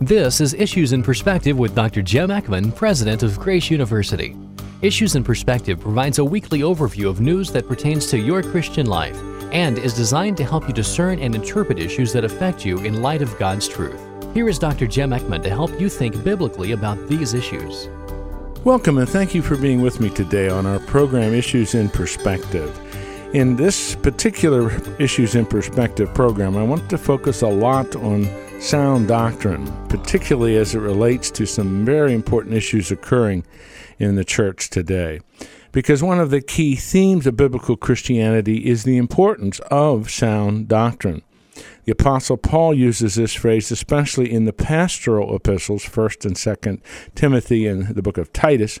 This is Issues in Perspective with Dr. Jim Eckman, President of Grace University. Issues in Perspective provides a weekly overview of news that pertains to your Christian life and is designed to help you discern and interpret issues that affect you in light of God's truth. Here is Dr. Jim Eckman to help you think biblically about these issues. Welcome and thank you for being with me today on our program Issues in Perspective. In this particular Issues in Perspective program, I want to focus a lot on sound doctrine, particularly as it relates to some very important issues occurring in the church today. Because one of the key themes of biblical Christianity is the importance of sound doctrine. The Apostle Paul uses this phrase especially in the pastoral epistles, 1st and 2nd Timothy and the book of Titus.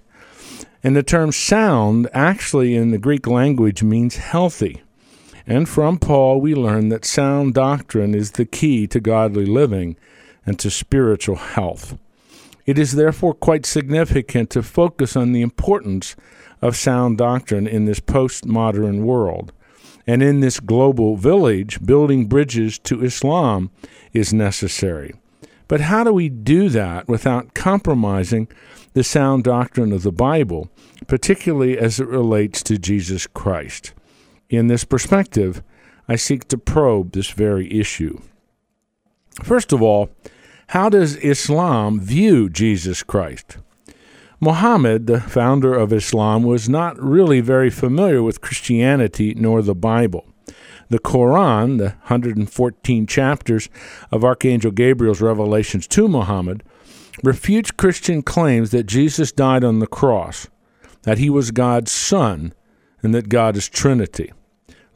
And the term sound actually in the Greek language means healthy. And from Paul, we learn that sound doctrine is the key to godly living and to spiritual health. It is therefore quite significant to focus on the importance of sound doctrine in this postmodern world. And in this global village, building bridges to Islam is necessary. But how do we do that without compromising the sound doctrine of the Bible, particularly as it relates to Jesus Christ? In this perspective, I seek to probe this very issue. First of all, how does Islam view Jesus Christ? Muhammad, the founder of Islam, was not really very familiar with Christianity nor the Bible. The Quran, the 114 chapters of Archangel Gabriel's revelations to Muhammad, refutes Christian claims that Jesus died on the cross, that he was God's son, and that God is Trinity.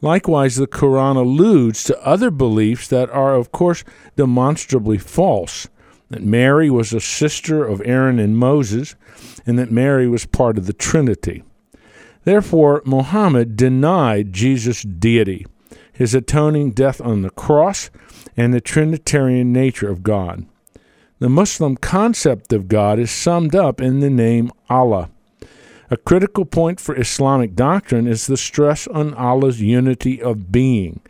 Likewise, the Quran alludes to other beliefs that are, of course, demonstrably false that Mary was a sister of Aaron and Moses, and that Mary was part of the Trinity. Therefore, Muhammad denied Jesus' deity, his atoning death on the cross, and the Trinitarian nature of God. The Muslim concept of God is summed up in the name Allah. A critical point for Islamic doctrine is the stress on Allah's unity of being.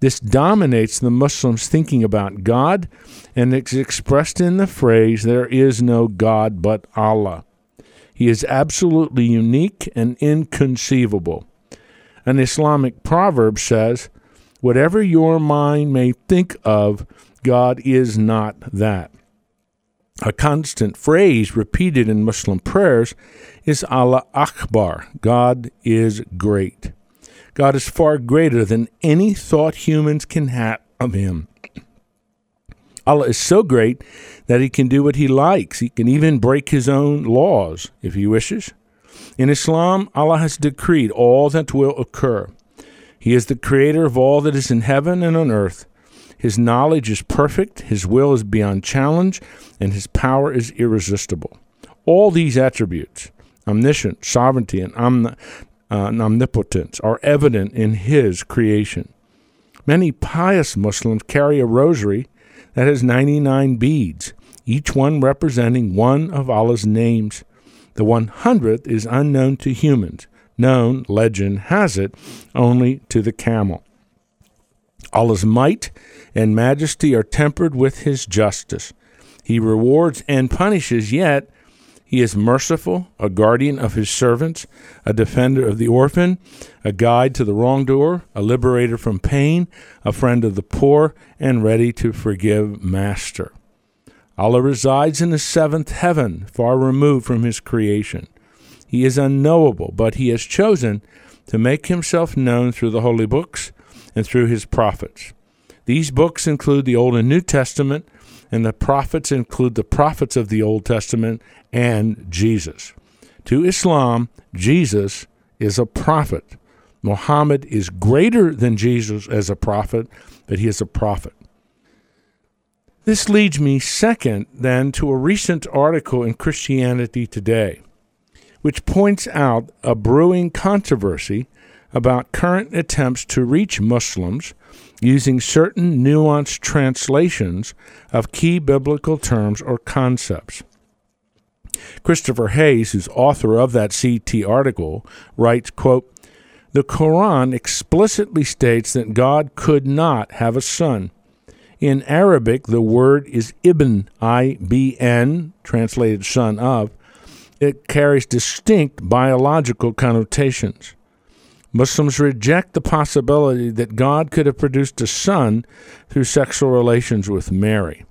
This dominates the Muslims' thinking about God and it's expressed in the phrase, There is no God but Allah. He is absolutely unique and inconceivable. An Islamic proverb says, Whatever your mind may think of, God is not that. A constant phrase repeated in Muslim prayers is Allah Akbar, God is great. God is far greater than any thought humans can have of Him. Allah is so great that He can do what He likes. He can even break His own laws if He wishes. In Islam, Allah has decreed all that will occur. He is the creator of all that is in heaven and on earth. His knowledge is perfect, his will is beyond challenge, and his power is irresistible. All these attributes, omniscience, sovereignty, and uh, omnipotence, are evident in his creation. Many pious Muslims carry a rosary that has 99 beads, each one representing one of Allah's names. The 100th is unknown to humans, known, legend has it, only to the camel. Allah's might and majesty are tempered with his justice. He rewards and punishes, yet he is merciful, a guardian of his servants, a defender of the orphan, a guide to the wrongdoer, a liberator from pain, a friend of the poor, and ready to forgive master. Allah resides in the seventh heaven, far removed from his creation. He is unknowable, but he has chosen to make himself known through the holy books and through his prophets. These books include the Old and New Testament, and the prophets include the prophets of the Old Testament and Jesus. To Islam, Jesus is a prophet. Muhammad is greater than Jesus as a prophet, but he is a prophet. This leads me second, then, to a recent article in Christianity Today, which points out a brewing controversy about current attempts to reach Muslims using certain nuanced translations of key biblical terms or concepts. Christopher Hayes, who's author of that CT article, writes, quote, The Quran explicitly states that God could not have a son. In Arabic, the word is ibn, I B N, translated son of. It carries distinct biological connotations. Muslims reject the possibility that God could have produced a son through sexual relations with Mary.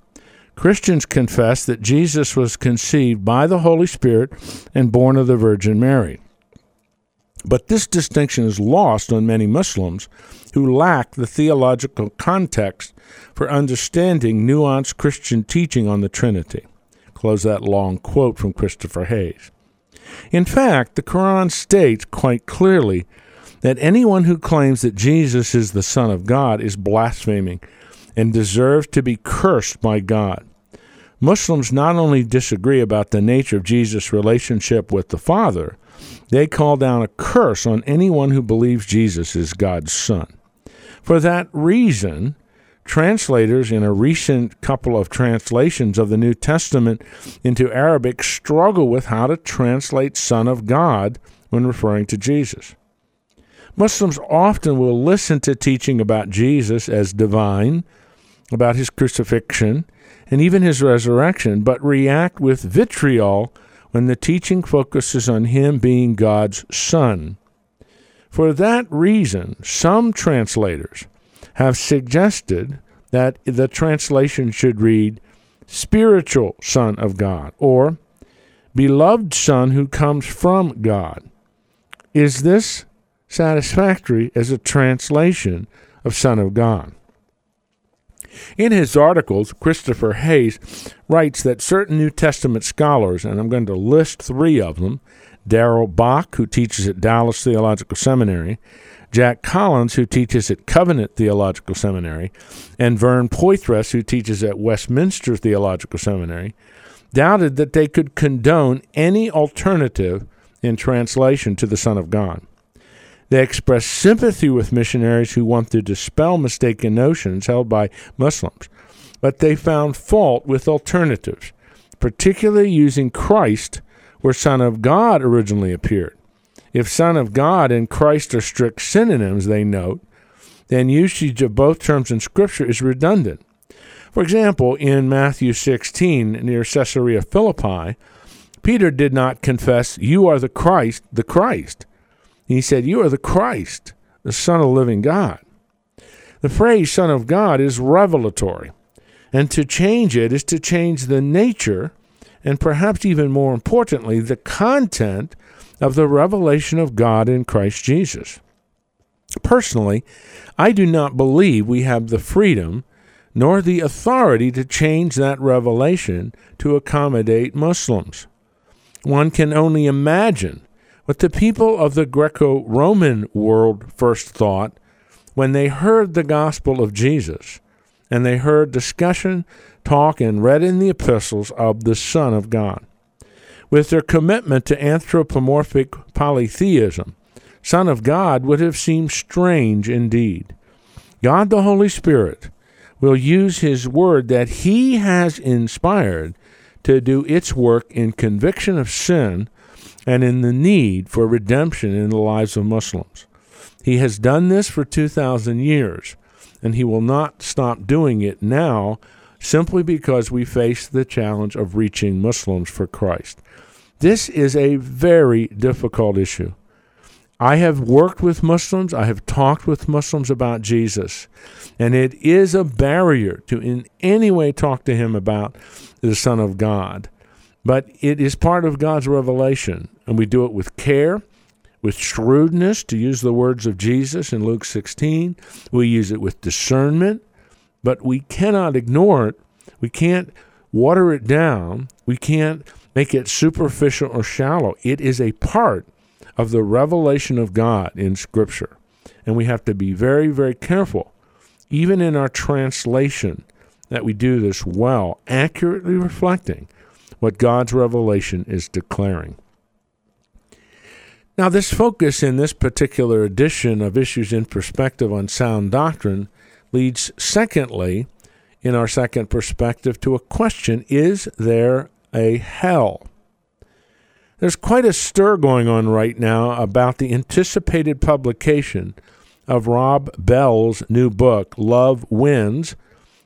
Christians confess that Jesus was conceived by the Holy Spirit and born of the Virgin Mary. But this distinction is lost on many Muslims who lack the theological context for understanding nuanced Christian teaching on the Trinity. Close that long quote from Christopher Hayes. In fact, the Quran states quite clearly that anyone who claims that Jesus is the Son of God is blaspheming and deserves to be cursed by God. Muslims not only disagree about the nature of Jesus' relationship with the Father, they call down a curse on anyone who believes Jesus is God's Son. For that reason, translators in a recent couple of translations of the New Testament into Arabic struggle with how to translate Son of God when referring to Jesus. Muslims often will listen to teaching about Jesus as divine, about his crucifixion, and even his resurrection, but react with vitriol when the teaching focuses on him being God's Son. For that reason, some translators have suggested that the translation should read spiritual Son of God or beloved Son who comes from God. Is this satisfactory as a translation of Son of God? In his articles, Christopher Hayes writes that certain New Testament scholars, and I'm going to list three of them Darrell Bock, who teaches at Dallas Theological Seminary, Jack Collins, who teaches at Covenant Theological Seminary, and Vern Poythress, who teaches at Westminster Theological Seminary, doubted that they could condone any alternative in translation to the Son of God. They express sympathy with missionaries who want to dispel mistaken notions held by Muslims, but they found fault with alternatives, particularly using Christ where Son of God originally appeared. If Son of God and Christ are strict synonyms, they note, then usage of both terms in Scripture is redundant. For example, in Matthew 16, near Caesarea Philippi, Peter did not confess, You are the Christ, the Christ he said, You are the Christ, the Son of the living God. The phrase Son of God is revelatory, and to change it is to change the nature and perhaps even more importantly, the content of the revelation of God in Christ Jesus. Personally, I do not believe we have the freedom nor the authority to change that revelation to accommodate Muslims. One can only imagine what the people of the Greco Roman world first thought when they heard the gospel of Jesus and they heard discussion, talk, and read in the epistles of the Son of God. With their commitment to anthropomorphic polytheism, Son of God would have seemed strange indeed. God the Holy Spirit will use His Word that He has inspired to do its work in conviction of sin and in the need for redemption in the lives of Muslims. He has done this for 2,000 years, and he will not stop doing it now simply because we face the challenge of reaching Muslims for Christ. This is a very difficult issue. I have worked with Muslims, I have talked with Muslims about Jesus, and it is a barrier to in any way talk to him about the Son of God. But it is part of God's revelation, and we do it with care, with shrewdness, to use the words of Jesus in Luke 16. We use it with discernment, but we cannot ignore it. We can't water it down. We can't make it superficial or shallow. It is a part of the revelation of God in Scripture. And we have to be very, very careful, even in our translation, that we do this well, accurately reflecting what God's revelation is declaring. Now, this focus in this particular edition of Issues in Perspective on Sound Doctrine leads, secondly, in our second perspective, to a question Is there a hell? There's quite a stir going on right now about the anticipated publication of Rob Bell's new book, Love Wins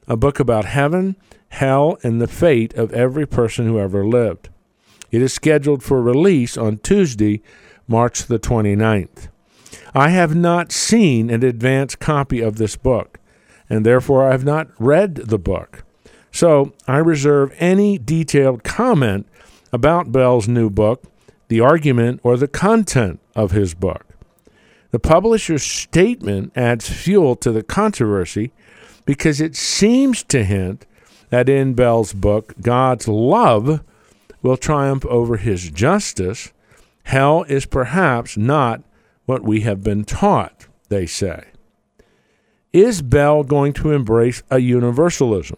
a book about heaven, hell, and the fate of every person who ever lived. It is scheduled for release on Tuesday, March the 29th. I have not seen an advance copy of this book, and therefore I have not read the book. So I reserve any detailed comment about Bell's new book, the argument, or the content of his book. The publisher's statement adds fuel to the controversy because it seems to hint that in Bell's book, God's love will triumph over his justice. Hell is perhaps not what we have been taught, they say. Is Bell going to embrace a universalism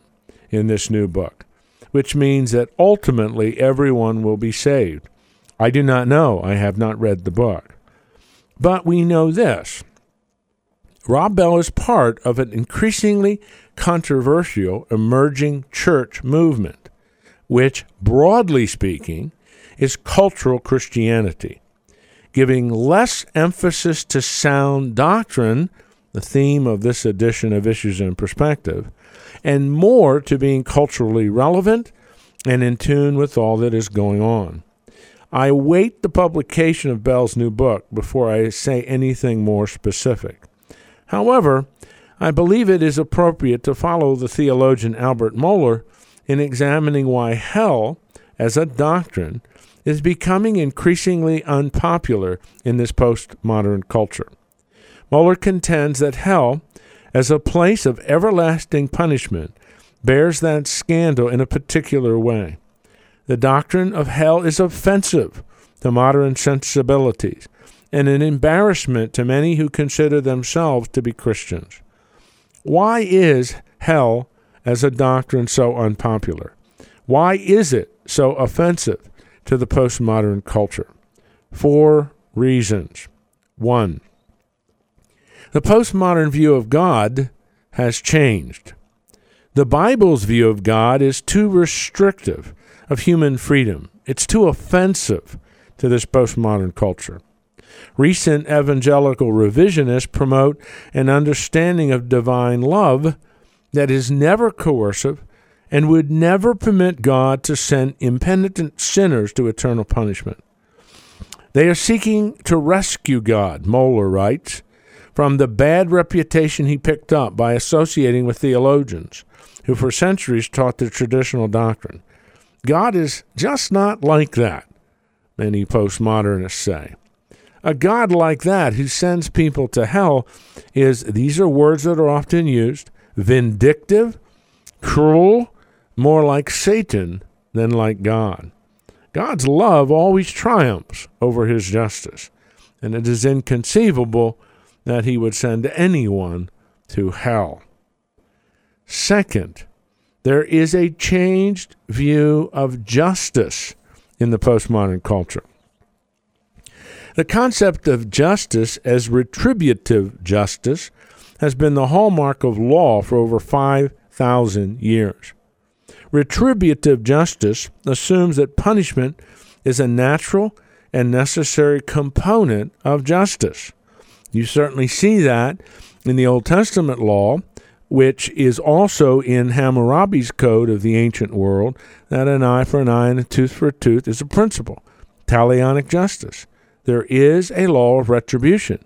in this new book, which means that ultimately everyone will be saved? I do not know. I have not read the book. But we know this Rob Bell is part of an increasingly controversial emerging church movement, which, broadly speaking, is cultural Christianity, giving less emphasis to sound doctrine, the theme of this edition of Issues in Perspective, and more to being culturally relevant and in tune with all that is going on. I await the publication of Bell's new book before I say anything more specific. However, I believe it is appropriate to follow the theologian Albert Mohler in examining why hell, as a doctrine, is becoming increasingly unpopular in this postmodern culture. Mohler contends that hell, as a place of everlasting punishment, bears that scandal in a particular way. The doctrine of hell is offensive to modern sensibilities and an embarrassment to many who consider themselves to be Christians. Why is hell as a doctrine so unpopular? Why is it so offensive to the postmodern culture? Four reasons. One, the postmodern view of God has changed. The Bible's view of God is too restrictive of human freedom. It's too offensive to this postmodern culture. Recent evangelical revisionists promote an understanding of divine love that is never coercive and would never permit God to send impenitent sinners to eternal punishment. They are seeking to rescue God, Mohler writes, from the bad reputation he picked up by associating with theologians who for centuries taught the traditional doctrine. God is just not like that, many postmodernists say. A God like that who sends people to hell is, these are words that are often used, vindictive, cruel, more like Satan than like God. God's love always triumphs over his justice, and it is inconceivable that he would send anyone to hell. Second, there is a changed view of justice in the postmodern culture. The concept of justice as retributive justice has been the hallmark of law for over 5,000 years. Retributive justice assumes that punishment is a natural and necessary component of justice. You certainly see that in the Old Testament law which is also in Hammurabi's code of the ancient world, that an eye for an eye and a tooth for a tooth is a principle. Talionic justice. There is a law of retribution.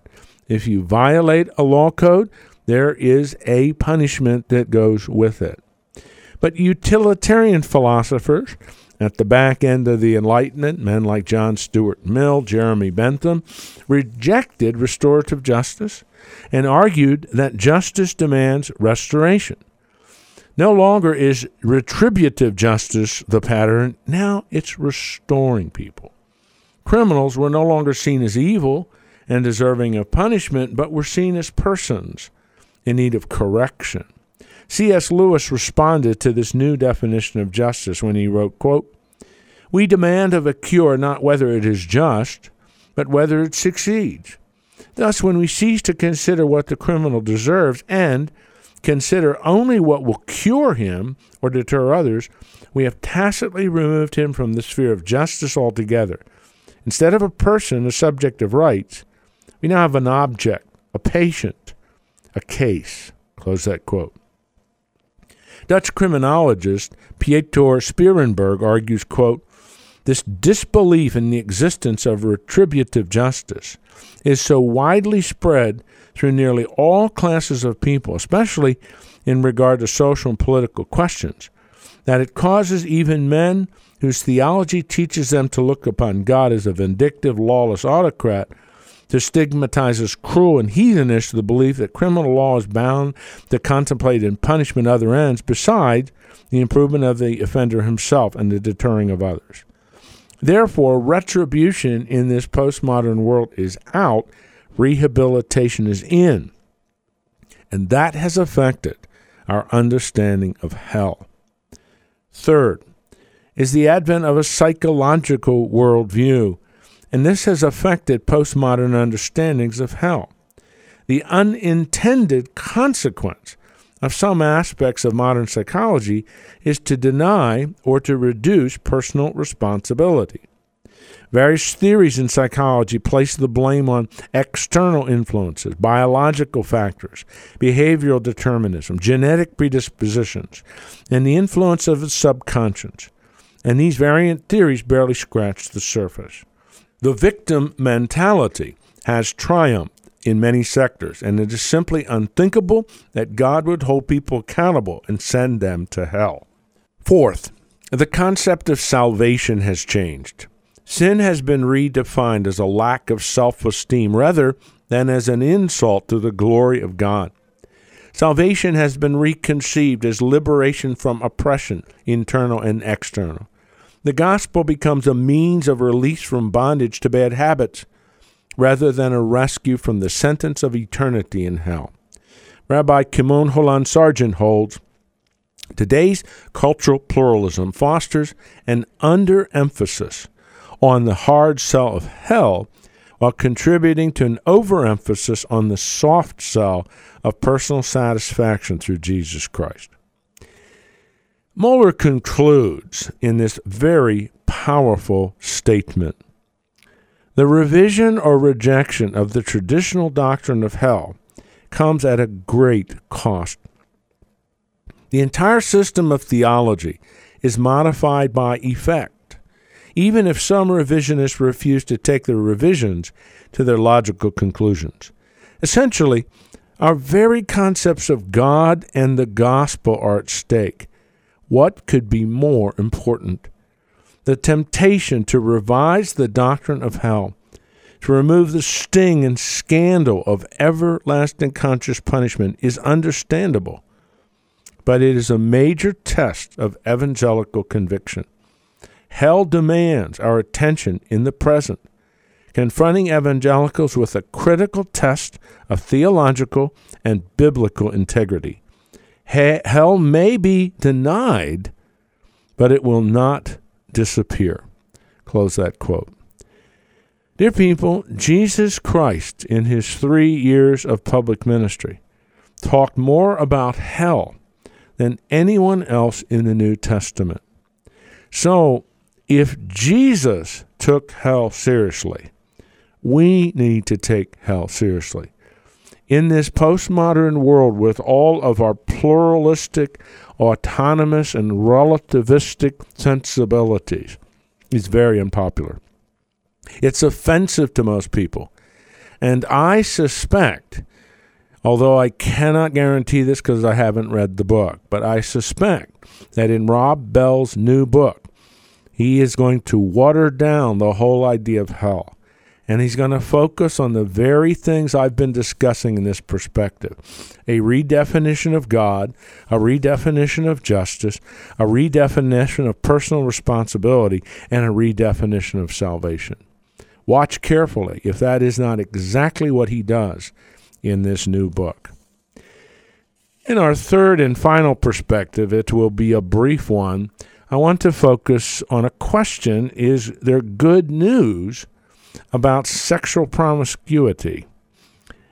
If you violate a law code, there is a punishment that goes with it. But utilitarian philosophers at the back end of the Enlightenment, men like John Stuart Mill, Jeremy Bentham, rejected restorative justice and argued that justice demands restoration. No longer is retributive justice the pattern, now it's restoring people. Criminals were no longer seen as evil and deserving of punishment, but were seen as persons in need of correction. C.S. Lewis responded to this new definition of justice when he wrote, quote, We demand of a cure not whether it is just, but whether it succeeds. Thus, when we cease to consider what the criminal deserves and consider only what will cure him or deter others, we have tacitly removed him from the sphere of justice altogether. Instead of a person, a subject of rights, we now have an object, a patient, a case. Close that quote. Dutch criminologist Pieter Spierenburg argues, quote, this disbelief in the existence of retributive justice is so widely spread through nearly all classes of people, especially in regard to social and political questions, that it causes even men whose theology teaches them to look upon God as a vindictive, lawless autocrat to stigmatize as cruel and heathenish the belief that criminal law is bound to contemplate and punishment other ends besides the improvement of the offender himself and the deterring of others. Therefore, retribution in this postmodern world is out, rehabilitation is in. And that has affected our understanding of hell. Third, is the advent of a psychological worldview, and this has affected postmodern understandings of hell. The unintended consequence of some aspects of modern psychology is to deny or to reduce personal responsibility. Various theories in psychology place the blame on external influences, biological factors, behavioral determinism, genetic predispositions, and the influence of the subconscious. And these variant theories barely scratch the surface. The victim mentality has triumphed in many sectors, and it is simply unthinkable that God would hold people accountable and send them to hell. Fourth, the concept of salvation has changed. Sin has been redefined as a lack of self esteem rather than as an insult to the glory of God. Salvation has been reconceived as liberation from oppression, internal and external. The gospel becomes a means of release from bondage to bad habits rather than a rescue from the sentence of eternity in hell. Rabbi Kimon Howland Sargeant holds today's cultural pluralism fosters an underemphasis on the hard sell of hell while contributing to an overemphasis on the soft sell of personal satisfaction through Jesus Christ. Mohler concludes in this very powerful statement the revision or rejection of the traditional doctrine of hell comes at a great cost. The entire system of theology is modified by effect, even if some revisionists refuse to take the revisions to their logical conclusions. Essentially, our very concepts of God and the gospel are at stake. What could be more important? the temptation to revise the doctrine of hell, to remove the sting and scandal of everlasting conscious punishment is understandable, but it is a major test of evangelical conviction. Hell demands our attention in the present, confronting evangelicals with a critical test of theological and biblical integrity. Hell may be denied, but it will not disappear. Close that quote. Dear people, Jesus Christ, in his three years of public ministry, talked more about hell than anyone else in the New Testament. So, if Jesus took hell seriously, we need to take hell seriously. In this postmodern world, with all of our pluralistic autonomous and relativistic sensibilities is very unpopular. It's offensive to most people. And I suspect, although I cannot guarantee this because I haven't read the book, but I suspect that in Rob Bell's new book, he is going to water down the whole idea of hell and he's going to focus on the very things I've been discussing in this perspective a redefinition of God, a redefinition of justice, a redefinition of personal responsibility, and a redefinition of salvation. Watch carefully if that is not exactly what he does in this new book. In our third and final perspective, it will be a brief one. I want to focus on a question Is there good news about sexual promiscuity.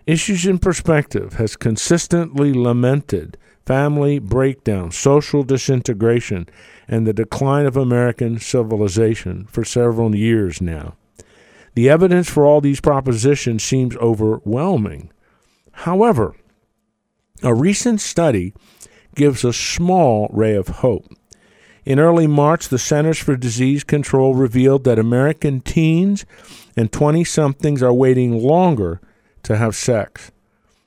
Issues in Perspective has consistently lamented family breakdown, social disintegration, and the decline of American civilization for several years now. The evidence for all these propositions seems overwhelming. However, a recent study gives a small ray of hope. In early March, the Centers for Disease Control revealed that American teens and 20 somethings are waiting longer to have sex.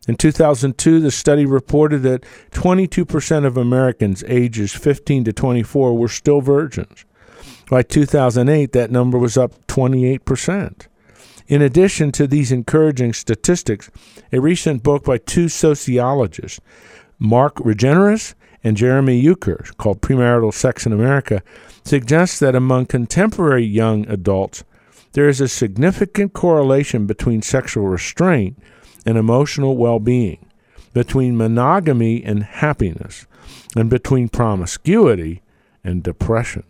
In 2002, the study reported that 22% of Americans ages 15 to 24 were still virgins. By 2008, that number was up 28%. In addition to these encouraging statistics, a recent book by two sociologists, Mark Regnerus and Jeremy Uecker, called Premarital Sex in America, suggests that among contemporary young adults, there is a significant correlation between sexual restraint and emotional well being, between monogamy and happiness, and between promiscuity and depression.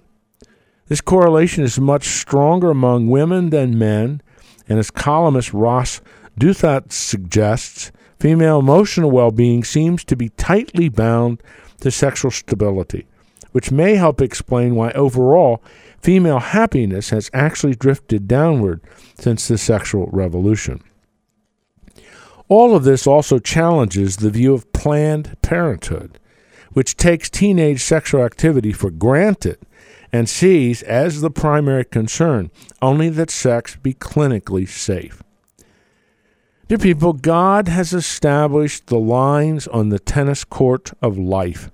This correlation is much stronger among women than men, and as columnist Ross Douthat suggests, female emotional well being seems to be tightly bound to sexual stability, which may help explain why overall female happiness has actually drifted downward since the sexual revolution. All of this also challenges the view of Planned Parenthood, which takes teenage sexual activity for granted and sees as the primary concern only that sex be clinically safe. Dear people, God has established the lines on the tennis court of life.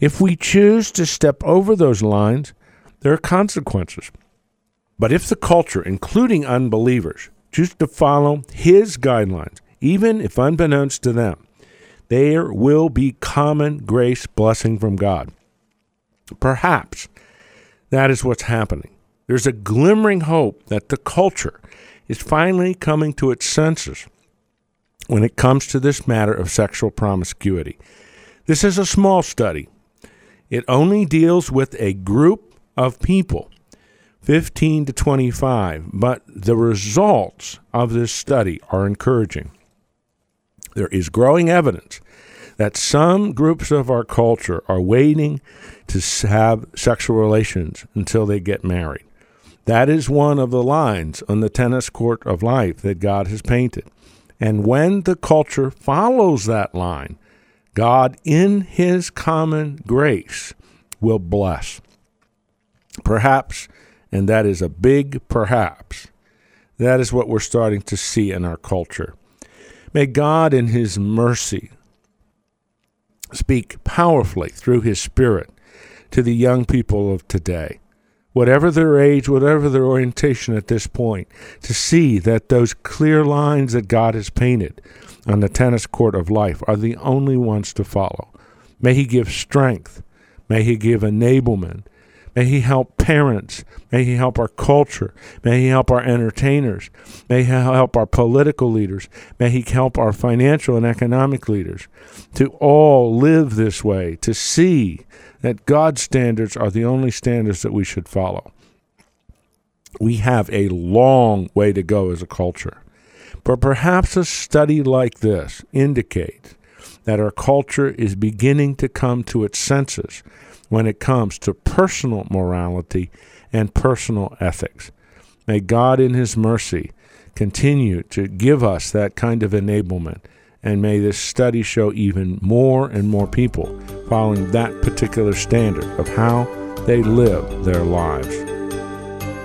If we choose to step over those lines, there are consequences. But if the culture, including unbelievers, choose to follow His guidelines, even if unbeknownst to them, there will be common grace blessing from God. Perhaps that is what's happening. There's a glimmering hope that the culture is finally coming to its senses when it comes to this matter of sexual promiscuity. This is a small study. It only deals with a group of people, 15 to 25, but the results of this study are encouraging. There is growing evidence that some groups of our culture are waiting to have sexual relations until they get married. That is one of the lines on the tennis court of life that God has painted. And when the culture follows that line, God, in His common grace, will bless. Perhaps, and that is a big perhaps, that is what we're starting to see in our culture. May God, in His mercy, speak powerfully through His Spirit to the young people of today, whatever their age, whatever their orientation at this point, to see that those clear lines that God has painted on the tennis court of life are the only ones to follow. May He give strength. May He give enablement. May He help parents. May He help our culture. May He help our entertainers. May He help our political leaders. May He help our financial and economic leaders to all live this way, to see that God's standards are the only standards that we should follow. We have a long way to go as a culture. But perhaps a study like this indicates that our culture is beginning to come to its senses when it comes to personal morality and personal ethics. May God, in His mercy, continue to give us that kind of enablement and may this study show even more and more people following that particular standard of how they live their lives.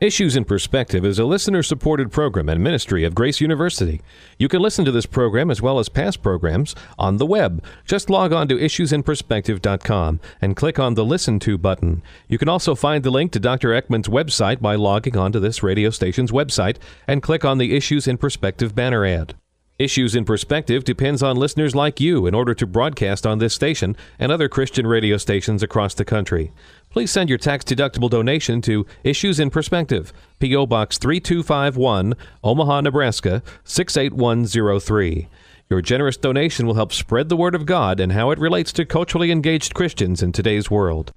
Issues in Perspective is a listener supported program and ministry of Grace University. You can listen to this program as well as past programs on the web. Just log on to issuesinperspective.com and click on the Listen To button. You can also find the link to Dr. Eckman's website by logging on to this radio station's website and click on the Issues in Perspective banner ad. Issues in Perspective depends on listeners like you in order to broadcast on this station and other Christian radio stations across the country. Please send your tax deductible donation to Issues in Perspective, P.O. Box 3251, Omaha, Nebraska 68103. Your generous donation will help spread the word of God and how it relates to culturally engaged Christians in today's world.